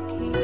communicate.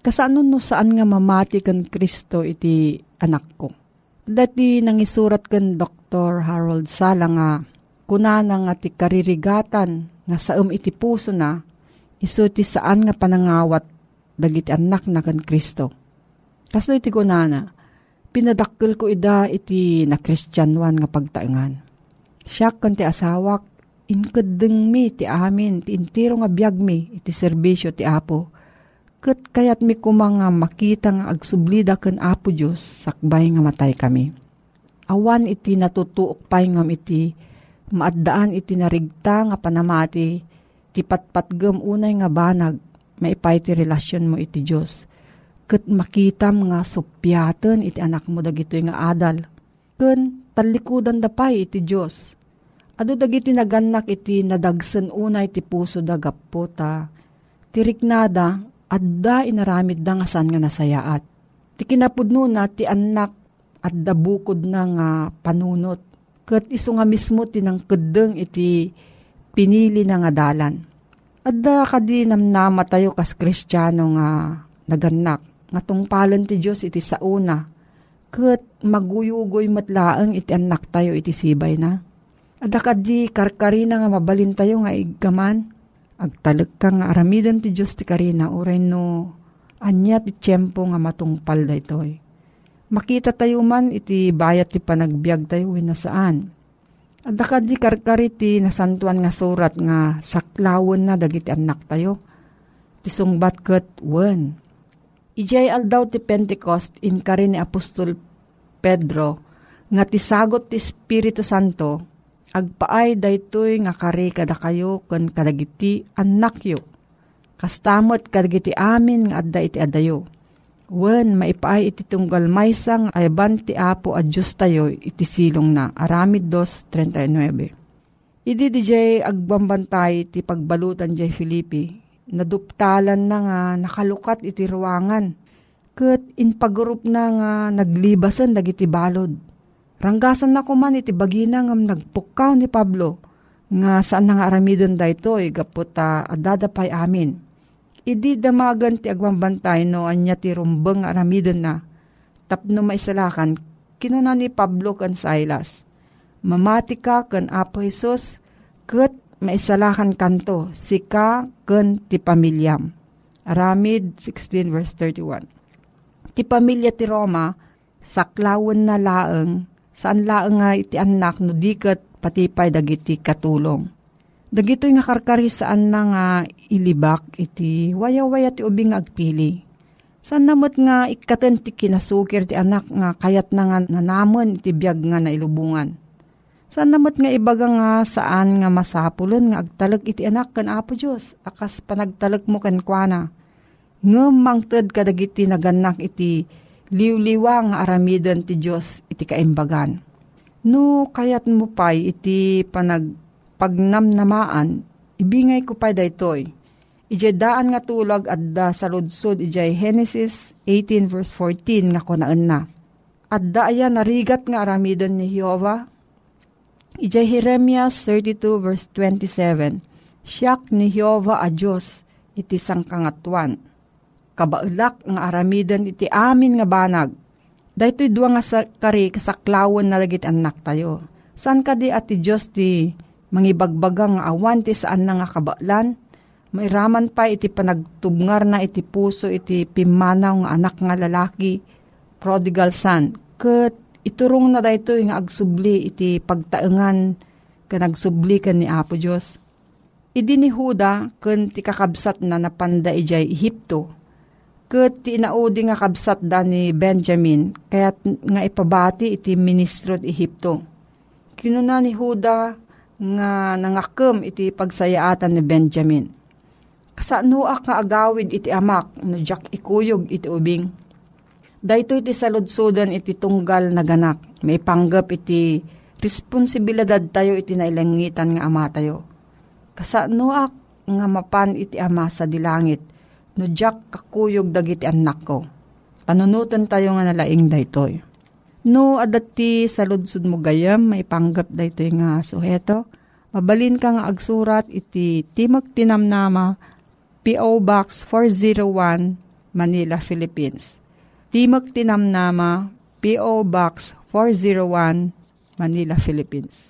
Kasano no saan nga mamati kan Kristo iti anak ko. Dati nangisurat kan Dr. Harold Sala nga kunana nga ti karirigatan nga saum iti puso na iso ti saan nga panangawat dagiti anak na kan Kristo. Kaso iti kunana, pinadakkel ko ida iti na Kristyanuan nga pagtaengan. Siya kan ti asawak, inkadeng mi ti amin, ti intiro nga biyag mi, iti serbisyo ti Apo Kat kayat mi kumanga makita nga agsublida ken Apo Diyos sakbay nga matay kami. Awan iti natutuok pay ngam iti maaddaan iti narigta nga panamati ti patpatgem unay nga banag maipay ti relasyon mo iti Diyos. Kat makitam nga supyaten iti anak mo dagito nga adal. Ken talikudan da pay iti Diyos. Ado dagiti naganak iti nadagsen unay ti puso da gapota. Tiriknada adda inaramid da nga saan nga nasayaat. Ti kinapudno na ti anak at dabukod na nga panunot. Kat iso nga mismo tinang kedeng iti pinili na nga dalan. Adda kadi namnama tayo kas kristyano nga naganak. Nga tungpalan ti Diyos iti sauna. Kat maguyugoy matlaang iti anak tayo iti sibay na. Adda kadi karkarina nga mabalin tayo nga igaman agtalag ka nga aramidan ti Diyos ti karina uray no anya ti tiyempo nga matungpal da itoy. Makita tayo man iti bayat ti panagbiag tayo na saan. At di karkari ti nasantuan nga surat nga saklawon na dagiti anak tayo. Ti sungbat kat wen. Ijay aldaw ti Pentecost in kari ni Apostol Pedro nga ti sagot ti Espiritu Santo agpaay daytoy nga kare kada kayo ken kadagiti anak yo. Kastamot kadagiti amin nga adda iti adayo. Wen maipaay iti tunggal maysang ayban ti apo a Diyos tayo iti silong na. Aramid 2.39 Idi di jay agbambantay ti pagbalutan jay Filipi. Naduptalan na nga nakalukat iti ruangan. Kat in pagrup na nga naglibasan dagiti balod Ranggasan na kuman iti bagina ngam nagpukaw ni Pablo nga saan nga aramidon da ito gaputa adadapay amin. Idi damagan ti agwambantay no anya ti rumbeng aramidon na tapno maisalakan kinuna ni Pablo kan Silas. Mamati ka kan Apo Jesus ket maisalakan kanto sika ken ti pamilyam. Aramid 16 verse 31. Ti pamilya ti Roma saklawon na laeng saan laeng nga iti anak no diket patipay dagiti katulong. Dagito nga karkari saan na nga ilibak iti waya-waya ti ubing agpili. Saan namot nga ikaten ti kinasukir ti anak nga kayat na nga nanamon iti biyag nga nailubungan. Saan namot nga ibaga nga saan nga masapulon nga agtalag iti anak kan Apo Diyos akas panagtalag mo kan kuana. Ngem mangted kadagiti naganak iti liwliwa nga aramidon ti Diyos iti kaimbagan. No kayat mo pay iti panag pagnamnamaan, ibingay ko pay daytoy. Ijay daan nga tulag at da sa ludsod ijay Genesis 18 verse 14 nga kunaan na. At daaya narigat nga aramidon ni Jehovah. Ijay Jeremias 32 verse 27. Siyak ni Jehovah a Diyos iti sangkangatuan kabaulak nga aramidan iti amin nga banag. Dahito dua nga kari kasaklawan na lagit anak tayo. San ka di ati Diyos ti mangibagbagang nga awan ti saan na nga kabaklan? Mairaman pa iti panagtubngar na iti puso iti pimanaw nga anak nga lalaki, prodigal son. Kat iturong na dahito nga agsubli iti pagtaengan ka nagsubli ka ni Apo Diyos. Idi ni Huda kun ti kakabsat na napanda ijay Ehipto Kat tinaudi nga kabsat da ni Benjamin, kaya't nga ipabati iti ministro at Ehipto. Kinuna ni Huda nga nangakam iti pagsayaatan ni Benjamin. Kasanuak nga agawid iti amak, no jak ikuyog iti ubing. Dahito iti saludsudan iti tunggal na ganak, may panggap iti responsibilidad tayo iti nailangitan nga ama tayo. Kasanuak nga mapan iti ama sa dilangit, no jak kakuyog dagiti anak ko. Panunutan tayo nga nalaing daytoy. No adati sa ludsud mo gayam, maipanggap daytoy nga suheto. Mabalin ka nga agsurat iti Timog Tinamnama, P.O. Box 401, Manila, Philippines. Timog Tinamnama, P.O. Box 401, Manila, Philippines.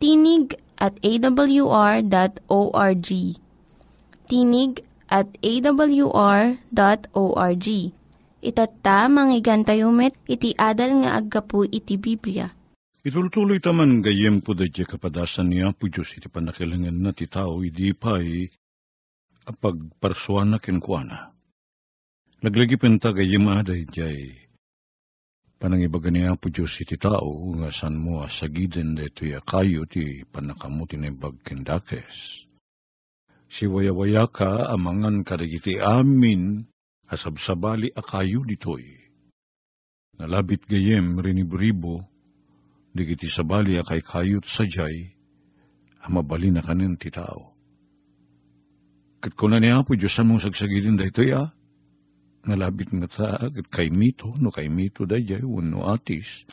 tinig at awr.org. Tinig at awr.org. Itatta, manggigan tayo met, iti adal nga aggapu iti Biblia. Itultuloy taman gayem po da kapadasan niya po Diyos iti panakilangan na ti tao, idi pa'y apagparsuan na kinkwana. Laglagi penta gayem aday jay panangibaga niya po Diyos iti tao, nga san mo asagiden da ito kayo ti panakamu tinibag kendakes. Si waya-waya ka amangan kadagiti amin asabsabali akayo ditoy. Nalabit gayem rinibribo, digiti sabali akay kayot sajay, amabali na kanin ti tao. Kat kuna niya po Diyos mong sagsagidin da ito ya, nalabit nga ta kay mito, no kay mito da jay, atis.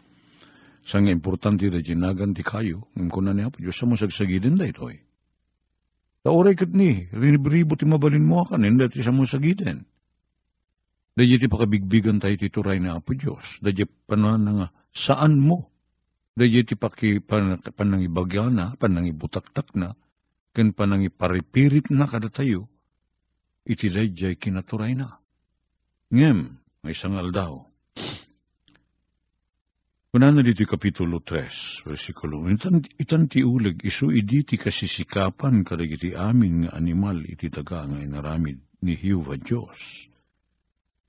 Sa nga importante da jinagan di kayo, ng kuna niya po, Diyos mo sagsagidin da ito eh. Sa oray kat ni, rinibribo ti mabalin mo kanin, dati sa mo sagidin. Da ti pakabigbigan tayo ti turay na po Diyos. Da panan nga, saan mo? Da ti paki pan, panangibagya na, panangibutaktak na, ken panangiparipirit na kada tayo, iti dayjay kinaturay na. Ngem, may sangal daw. Kuna na dito kapitulo 3, versikulo, itan, itan ti uleg, isu idi ti kasisikapan kadagiti amin nga animal iti taga nga inaramid ni Hiuva Diyos.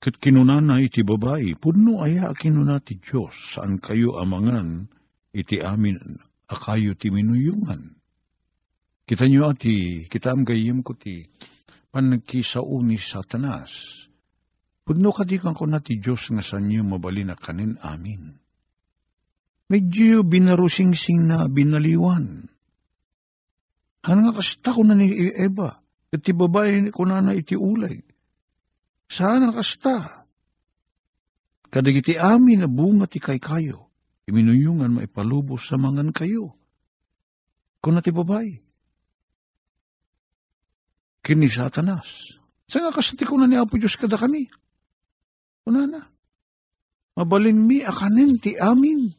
Kat kinunana iti babae, puno aya kinuna ti Diyos, saan kayo amangan iti amin akayo ti minuyungan. Kita nyo ati, kita am gayim ko ti, panagkisao ni satanas. Pudno kadikan ko na ti Diyos nga sa niyo mabalin kanin amin. Medyo binarusing-sing na binaliwan. Han nga kasta ko na ni Eva, at ti babae ko na na iti ulay. Saan ang kasta? Kadagiti amin na bunga ti kay kayo, iminuyungan maipalubos sa mangan kayo. Kung na ti babae, kini satanas. Sa nga kasati ko na ni Apo Diyos kada kami. Una na. Mabalin mi akanin ti amin.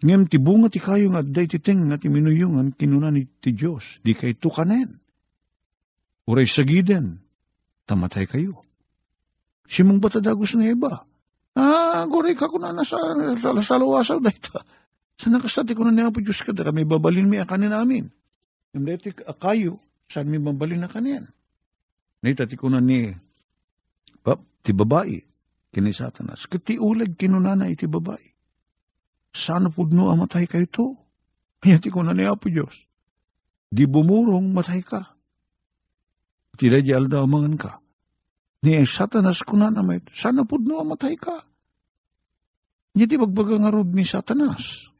Ngem ti bunga ti kayo nga day ti ting nga ti minuyungan kinuna ni ti Diyos. Di kay tukanen. Uray sagiden. Tamatay kayo. Simong batadagos na iba. Ah, goray ka kuna na sa, sa, sa dahita. Sa nakastati ko na ni Apo Diyos kada kami babalin mi akanin amin. Ngem dahiti kayo saan mi mabalin na kanyan? Naitati ko na ni pap, ti babae, kini satanas. Kati ulag kinunana iti babae. Sana pudno amatay kayo to. Hayati ko na ni Apo Diyos. Di bumurong matay ka. Tila di alda amangan ka. Ni satanas ko na namay. Sana pudno amatay ka. Hindi bagbaga nga rod ni satanas.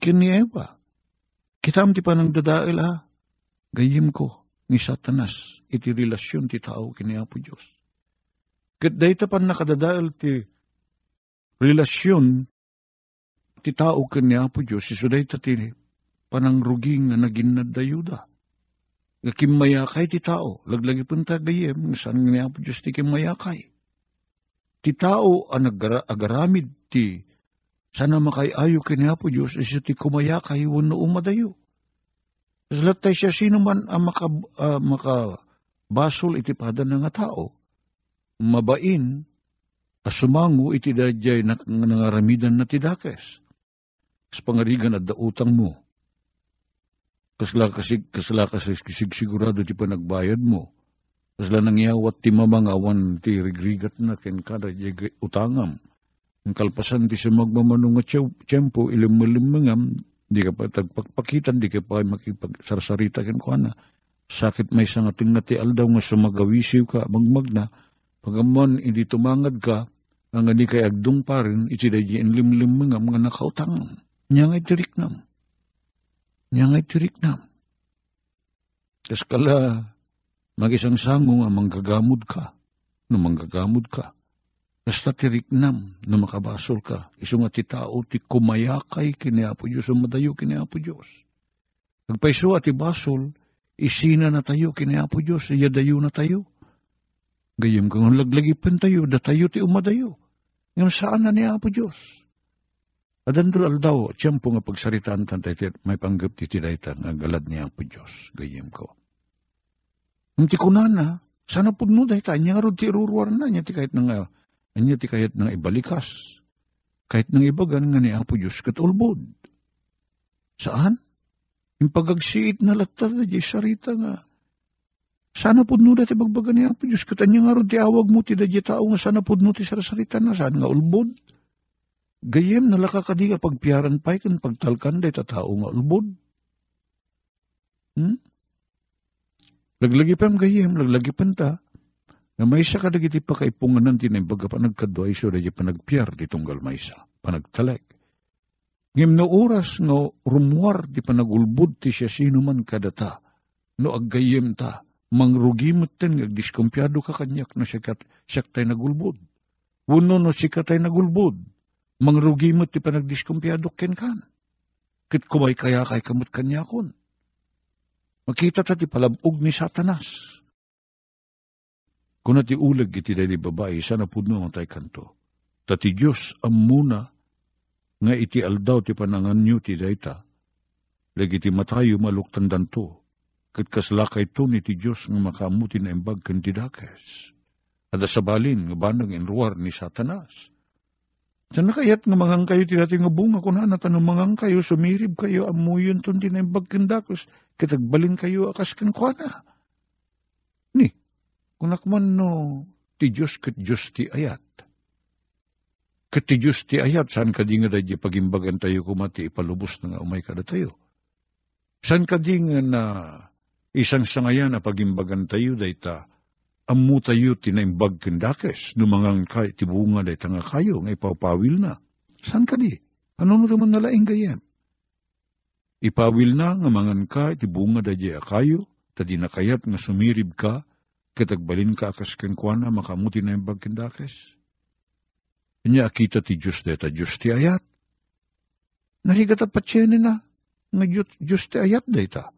Kini Eva. Kitam ti panang dadail ha gayim ko ni satanas iti relasyon ti tao kini Apo Diyos. Kat dayta pan nakadadaal ti relasyon ti tao kini Apo Diyos, iso dayta ti panangruging nga naging nadayuda. Nga kimayakay ti tao, laglagi punta gayem, saan nga Apo Diyos ti kimayakay. Ti tao ang agaramid ti sana makayayo kini Apo Diyos, iso ti kumayakay wano umadayo. Latay siya sino man ang maka, uh, makabasol iti pada nga tao. Mabain, asumango iti dadyay na, nangaramidan na tidakes. Kas pangarigan at dautang mo. Kasla kasig, kasla kasig, kasig sigurado ti panagbayad mo. Kasla nangyawat ti mamangawan ti rigrigat na ken kada utangam. Ang kalpasan ti sa magmamanong nga tiyempo ilim-ilim Di ka pa tagpakpakitan, di ka pa makipagsarsarita ken ko na. Sakit may nga tingati aldaw nga sumagawisiw ka, magmagna. Pagamon, hindi tumangad ka, ang hindi kay agdung pa rin, iti dahi limlim mga mga nakautang. Nya ngay tiriknam. Nya ngay tiriknam. Kas kala, magisang sango nga manggagamod ka, no manggagamod ka. Basta tiriknam na makabasol ka. Iso nga ti tao ti kumayakay kini Apo Diyos o madayo kini Apo Diyos. Agpaiso at basol, isina na tayo kini Apo Diyos, iyadayo na tayo. Gayam kang laglagipan tayo, da tayo ti umadayo. Ngayon saan na ni Apo Diyos? Adandol aldaw, tiyempo nga pagsaritaan tan tayo, may panggap ti tidayta nga galad ni Apo Diyos. Gayam ko. Ang ti kunana, sana pudno dahi tayo, nga rod ti iruruar na niya ti kahit nga Anya ti kayat nang ibalikas. Kahit nang ibagan nga ni Apo Diyos katulbod. Saan? Yung pagagsiit na latar na sarita nga. Sana po no dati bagbagan ni Apo Diyos. Katanya nga ron ti awag mo ti dadya tao nga sana po no ti sarasarita na. Saan nga ulbod? Gayem na lakakadiga pagpiaran pa kan pagtalkan day tao nga ulbod. Hmm? Laglagi pa gayem, laglagi ta. Nga may isa ka dagiti pa kay punganan tinimbaga pa nagkadwa iso da pa nagpiyar di tunggal may isa, panagtalag. Ngim no oras no rumuar di pa nagulbud ti siya sino man kadata, no aggayem ta, mangrugimot ten nga diskumpyado ka kanyak na siya, kat, siya tay nagulbud. Uno no siya tay nagulbud, mangrugimot ti pa nagdiskumpyado ken kan. Kit kumay kaya kay kamot kanyakon. Makita ta ti palabog ni satanas Kuna ti ulag iti day babae, sana pudno ang tay kanto. Tati Diyos ang muna nga iti aldaw ti panangan nyo ti dayta. Lagi ti matayo maluktan danto. Kat kaslakay to ni ti Diyos nga makamuti na imbag kan ti dakes. At sabalin nga banang inruar ni Satanas. Sa nakayat nga mangang kayo ti dati nga bunga kuna na tanong mangang kayo, sumirib kayo, amuyon ton ti na imbag kan dakes. Kitagbalin kayo akas kan kuana. Ni, Kunakman no, ti Diyos kat Diyos ti ayat. Kat ti Diyos ti ayat, saan ka di nga da pagimbagan tayo kumati, ipalubos na nga umay kada tayo. Saan ka di nga na isang sangayan na pagimbagan tayo, dayta, amu tayo tinaimbag kendakes, numangang kay tibunga day nga kayo, nga ipapawil na. Saan ka di? Ano mo naman nalaing gayem? Ipawil na nga mangan ka, tibunga day kayo, tadi na kayat nga sumirib ka, katagbalin ka akas kenkwana, makamuti na imbag kendakes. Nya akita ti Diyos deta Diyos ti ayat. Narigata patsyenin na nga Diyos ti ayat deta.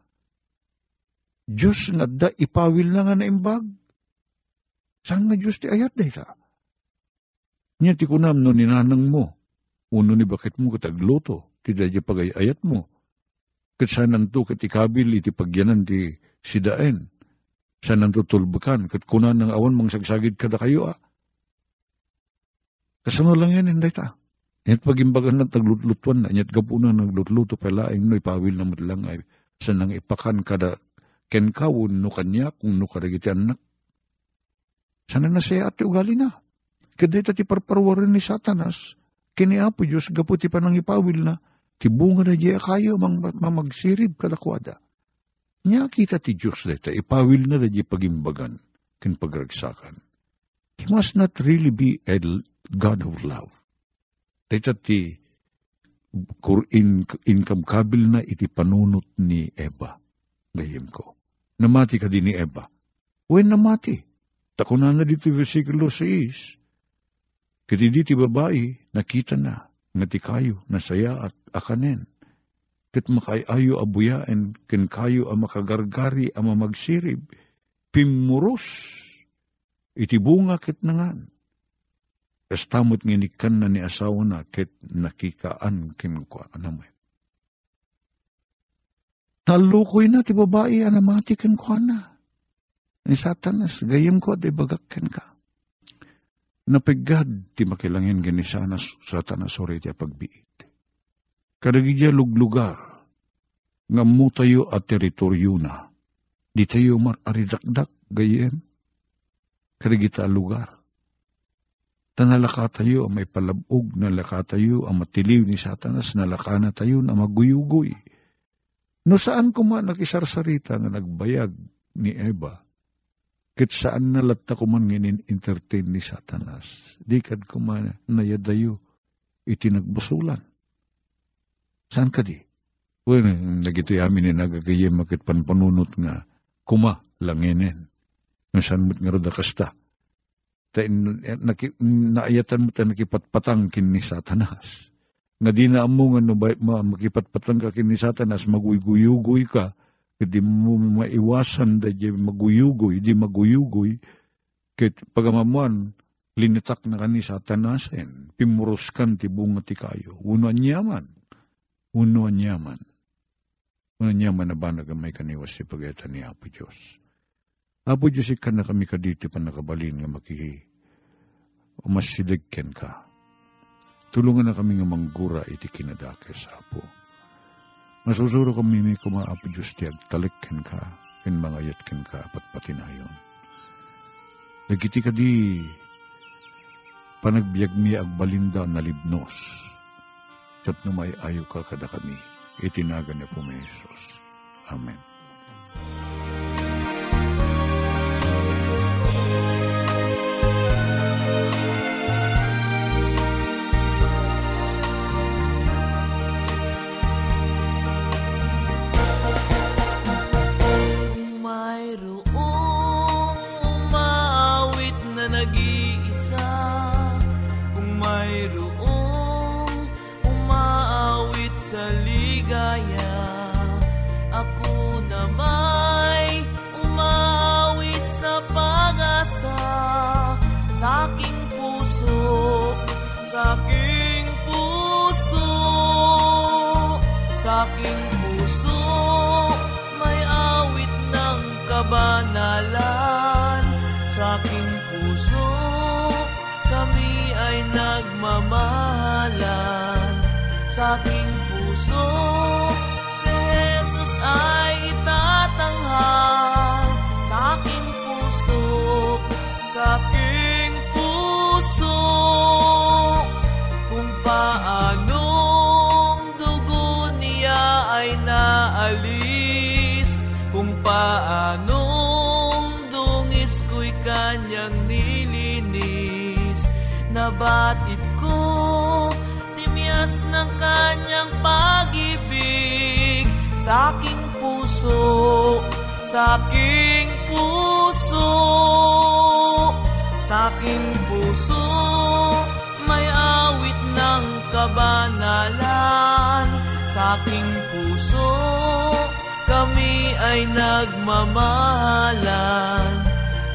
Diyos nga da ipawil na nga na imbag. Saan nga Diyos ti ayat deta? Nya ti kunam no ninanang mo. Uno ni bakit mo katagluto. Ti dadya pagay ayat mo. Kat saan to kat ikabil iti pagyanan ti sidaen. Saan nanto tulbukan. Kat kunan ng awan mang sagsagid kada kayo ah Kasano lang yan, hindi ta. Yan pagimbagan na taglutlutuan na, yan gapunan naglutluto pala, ay no ipawil na matlang ay sanang ipakan kada ken kawun no kanya kung no karagiti anak. Sana na siya ati ugali na. Kada ita ti parparwarin ni satanas, kini apo Diyos gaputi pa nang ipawil na, ti bunga na diya kayo mang mamagsirib kadakwada. Nya kita ti Diyos dita, ipawil na da pagimbagan, kin pagragsakan. He must not really be a God of love. Dito ti in, income kabil na iti panunot ni Eva. Gayem ko. Namati ka din ni Eva. When namati? Takunan na dito versikulo 6. Kiti diti babae, nakita na, nga ti kayo, nasaya at akanen. Kat makayayo abuyaen, ken kayo ang makagargari ang mamagsirib, pimuros iti bunga ket nangan. Kastamot nginikan na ni asawa na ket nakikaan kinkwa anamay. Talukoy na ti babae anamati kinkwa na. Ni satanas, gayem ko di bagakken ka. Napigad ti makilangin gani sana satanas ori ti pagbiit. Kadagidya luglugar, nga mo tayo at teritoryo na. Di tayo maridakdak gayem karigita lugar. Tanalaka tayo may palabog, nalaka tayo ang matiliw ni satanas, nalaka na tayo na maguyugoy. No saan ko man nakisarsarita nga nagbayag ni Eva, kit saan nalatta ko man nginin entertain ni satanas, di kad ko man nayadayo iti nagbusulan. Saan ka di? Well, nagito yamin ni nagagayem makit panpanunot nga kuma langinin nga saan mo't nga roda kasta. Ta, naki, naayatan mo ta nakipatpatang kin ni satanas. Nga di na mo nga no, ma, makipatpatang ka kin ni satanas, maguyuguyugoy ka, di mo maiwasan da di maguyugoy, di maguyugoy, kit pagamamuan, linitak na ka ni satanasen, pimuros kan ti bunga ti kayo, uno anyaman, uno anyaman. Uno anyaman na ba nagamay kaniwas si pagayatan ni Apo Diyos. Apo Diyos ikan na kami kaditi pa nakabalin nga maki umasiligken ka. Tulungan na kami nga manggura iti kinadakes, Apo. Masusuro kami ni kuma Apo Diyos ti agtalikken ka, in mga yatken ka, apat patinayon. Nagiti ka di panagbiag mi agbalinda na libnos. Kat numay ayo ka kada kami, itinaga ni po Jesus. Amen. Aking puso. May awit ng kabanalan sa aking puso. Kami ay nagmamahalan sa aking puso. Si Jesus ay itatanghal sa aking puso sa Nabatid ko timyas ng kanyang pag-ibig. Sa aking puso, sa aking puso Sa aking puso may awit ng kabanalan Sa aking puso kami ay nagmamahalan.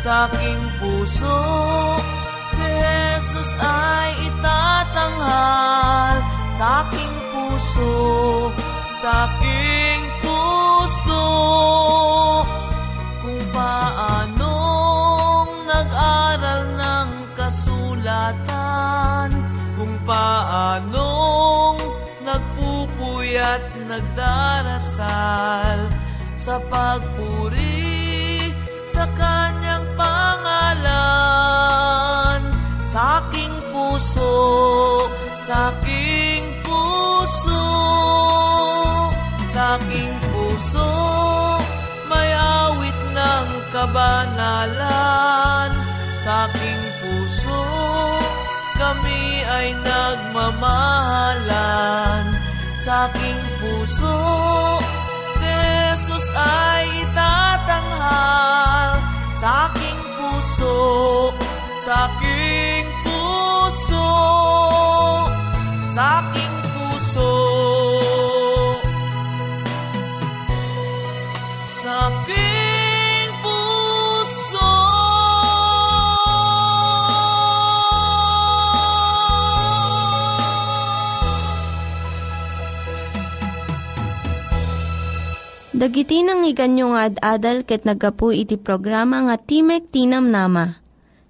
Sa aking puso ay itatanghal Sa aking puso, sa aking puso. Kung paanong nag-aral ng kasulatan Kung paanong nagpupuyat nagdarasal Sa pagpuri sa kanyang pangalan Sa aking puso, sa aking puso Sa aking puso may awit ng kabanalan. Sa aking puso kami ay nagmamahalan. Sa aking puso si Jesus ay itatanghal. Sa aking puso, sa aking puso Sa aking puso Sa aking puso Dagiti nang iganyo nga ad-adal ket nagapu iti programa nga Timek Tinam Nama.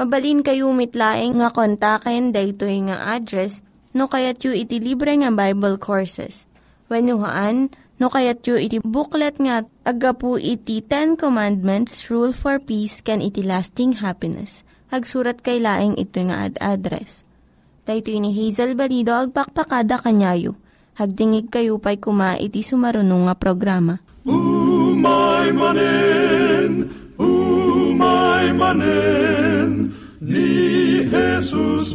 Mabalin kayo mitlaing nga kontaken daytoy nga address no kayat yu iti libre nga Bible Courses. When haan, no kayat yu iti booklet nga agapu iti Ten Commandments, Rule for Peace, can iti lasting happiness. Hagsurat kay laing ito nga ad address. Dahito ini Hazel Balido, agpakpakada kanyayo. Hagdingig kayo pa'y kuma iti sumarunong nga programa. Umay manen, umay manen. Jesús